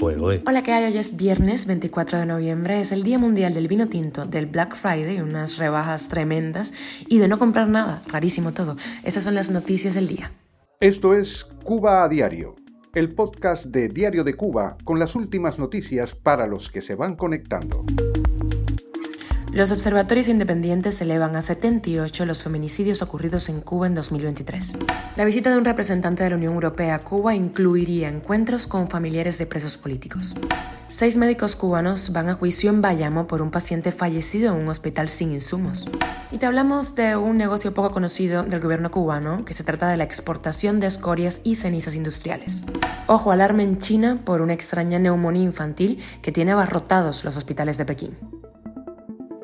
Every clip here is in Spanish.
Hola, ¿qué hay? Hoy es viernes 24 de noviembre, es el Día Mundial del Vino Tinto, del Black Friday, unas rebajas tremendas y de no comprar nada, rarísimo todo. Esas son las noticias del día. Esto es Cuba a Diario, el podcast de Diario de Cuba con las últimas noticias para los que se van conectando. Los observatorios independientes elevan a 78 los feminicidios ocurridos en Cuba en 2023. La visita de un representante de la Unión Europea a Cuba incluiría encuentros con familiares de presos políticos. Seis médicos cubanos van a juicio en Bayamo por un paciente fallecido en un hospital sin insumos. Y te hablamos de un negocio poco conocido del gobierno cubano, que se trata de la exportación de escorias y cenizas industriales. Ojo, alarma en China por una extraña neumonía infantil que tiene abarrotados los hospitales de Pekín.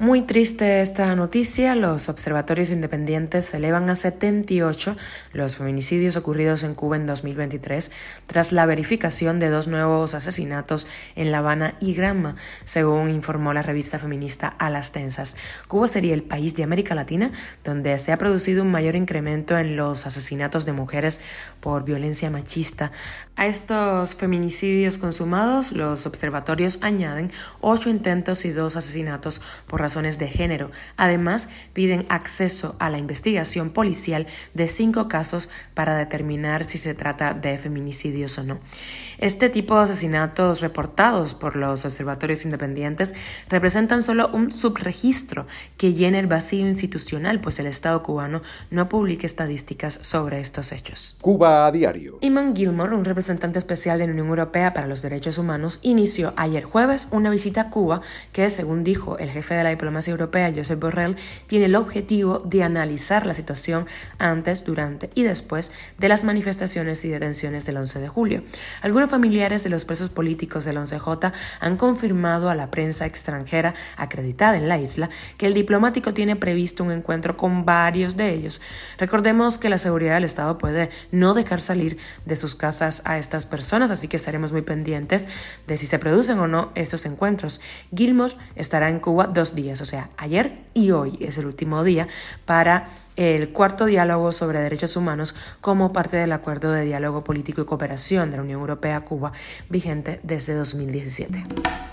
Muy triste esta noticia, los observatorios independientes elevan a 78 los feminicidios ocurridos en Cuba en 2023 tras la verificación de dos nuevos asesinatos en La Habana y Granma, según informó la revista feminista A las Tensas. Cuba sería el país de América Latina donde se ha producido un mayor incremento en los asesinatos de mujeres por violencia machista. A estos feminicidios consumados, los observatorios añaden ocho intentos y dos asesinatos por de género. Además, piden acceso a la investigación policial de cinco casos para determinar si se trata de feminicidios o no. Este tipo de asesinatos reportados por los observatorios independientes representan solo un subregistro que llena el vacío institucional, pues el Estado cubano no publica estadísticas sobre estos hechos. Cuba a diario. Iman Gilmore, un representante especial de la Unión Europea para los Derechos Humanos, inició ayer jueves una visita a Cuba que, según dijo el jefe de la diplomacia europea, Josep Borrell, tiene el objetivo de analizar la situación antes, durante y después de las manifestaciones y detenciones del 11 de julio. Algunos familiares de los presos políticos del 11J han confirmado a la prensa extranjera acreditada en la isla que el diplomático tiene previsto un encuentro con varios de ellos. Recordemos que la seguridad del Estado puede no dejar salir de sus casas a estas personas, así que estaremos muy pendientes de si se producen o no estos encuentros. Gilmore estará en Cuba dos días, o sea, ayer y hoy es el último día para el cuarto diálogo sobre derechos humanos como parte del acuerdo de diálogo político y cooperación de la Unión Europea-Cuba vigente desde 2017.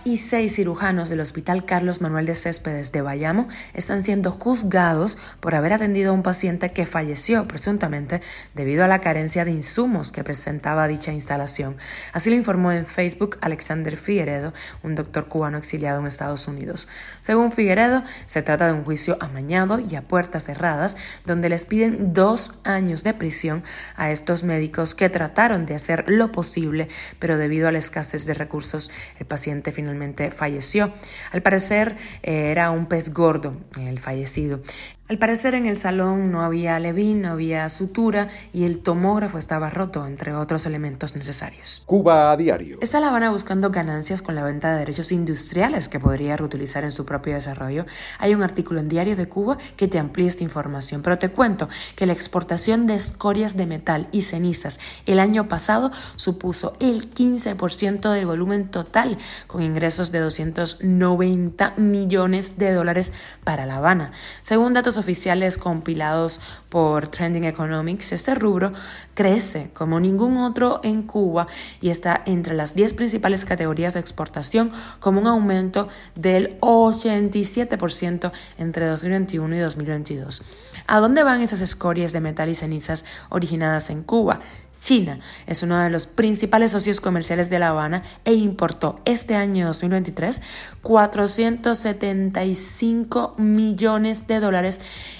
Y seis cirujanos del Hospital Carlos Manuel de Céspedes de Bayamo están siendo juzgados por haber atendido a un paciente que falleció presuntamente debido a la carencia de insumos que presentaba dicha instalación. Así lo informó en Facebook Alexander Figueredo, un doctor cubano exiliado en Estados Unidos. Según Figueredo, se trata de un juicio amañado y a puertas cerradas donde les piden dos años de prisión a estos médicos que trataron de hacer lo posible, pero debido a la escasez de recursos, el paciente finalmente falleció. Al parecer eh, era un pez gordo el fallecido. Al parecer en el salón no había levín, no había sutura y el tomógrafo estaba roto, entre otros elementos necesarios. Cuba a diario. ¿Está La Habana buscando ganancias con la venta de derechos industriales que podría reutilizar en su propio desarrollo? Hay un artículo en Diario de Cuba que te amplía esta información, pero te cuento que la exportación de escorias de metal y cenizas el año pasado supuso el 15% del volumen total, con ingresos de 290 millones de dólares para La Habana. Según datos oficiales compilados por Trending Economics, este rubro crece como ningún otro en Cuba y está entre las 10 principales categorías de exportación como un aumento del 87% entre 2021 y 2022. ¿A dónde van esas escorias de metal y cenizas originadas en Cuba? China es uno de los principales socios comerciales de La Habana e importó este año 2023 475 millones de dólares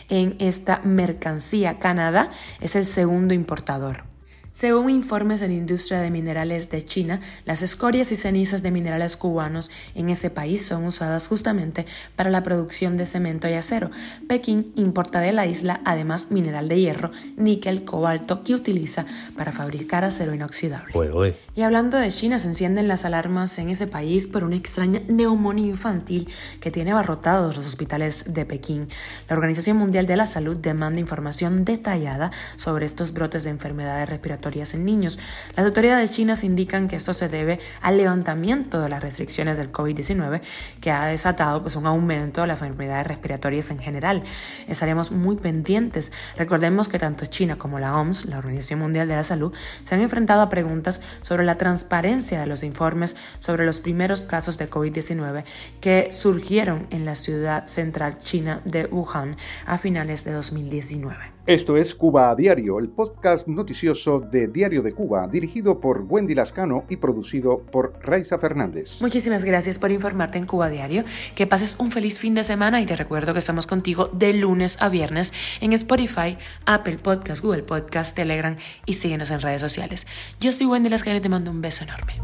en esta mercancía. Canadá es el segundo importador. Según informes de la industria de minerales de China, las escorias y cenizas de minerales cubanos en ese país son usadas justamente para la producción de cemento y acero. Pekín importa de la isla además mineral de hierro, níquel, cobalto que utiliza para fabricar acero inoxidable. Y hablando de China, se encienden las alarmas en ese país por una extraña neumonía infantil que tiene abarrotados los hospitales de Pekín. La Organización Mundial de la Salud demanda información detallada sobre estos brotes de enfermedades respiratorias en niños. Las autoridades chinas indican que esto se debe al levantamiento de las restricciones del COVID-19 que ha desatado pues, un aumento de las enfermedades respiratorias en general. Estaremos muy pendientes. Recordemos que tanto China como la OMS, la Organización Mundial de la Salud, se han enfrentado a preguntas sobre la transparencia de los informes sobre los primeros casos de COVID-19 que surgieron en la ciudad central china de Wuhan a finales de 2019. Esto es Cuba a Diario, el podcast noticioso de Diario de Cuba, dirigido por Wendy Lascano y producido por Raiza Fernández. Muchísimas gracias por informarte en Cuba Diario. Que pases un feliz fin de semana y te recuerdo que estamos contigo de lunes a viernes en Spotify, Apple Podcast, Google Podcast, Telegram y síguenos en redes sociales. Yo soy Wendy Lascano y te mando un beso enorme.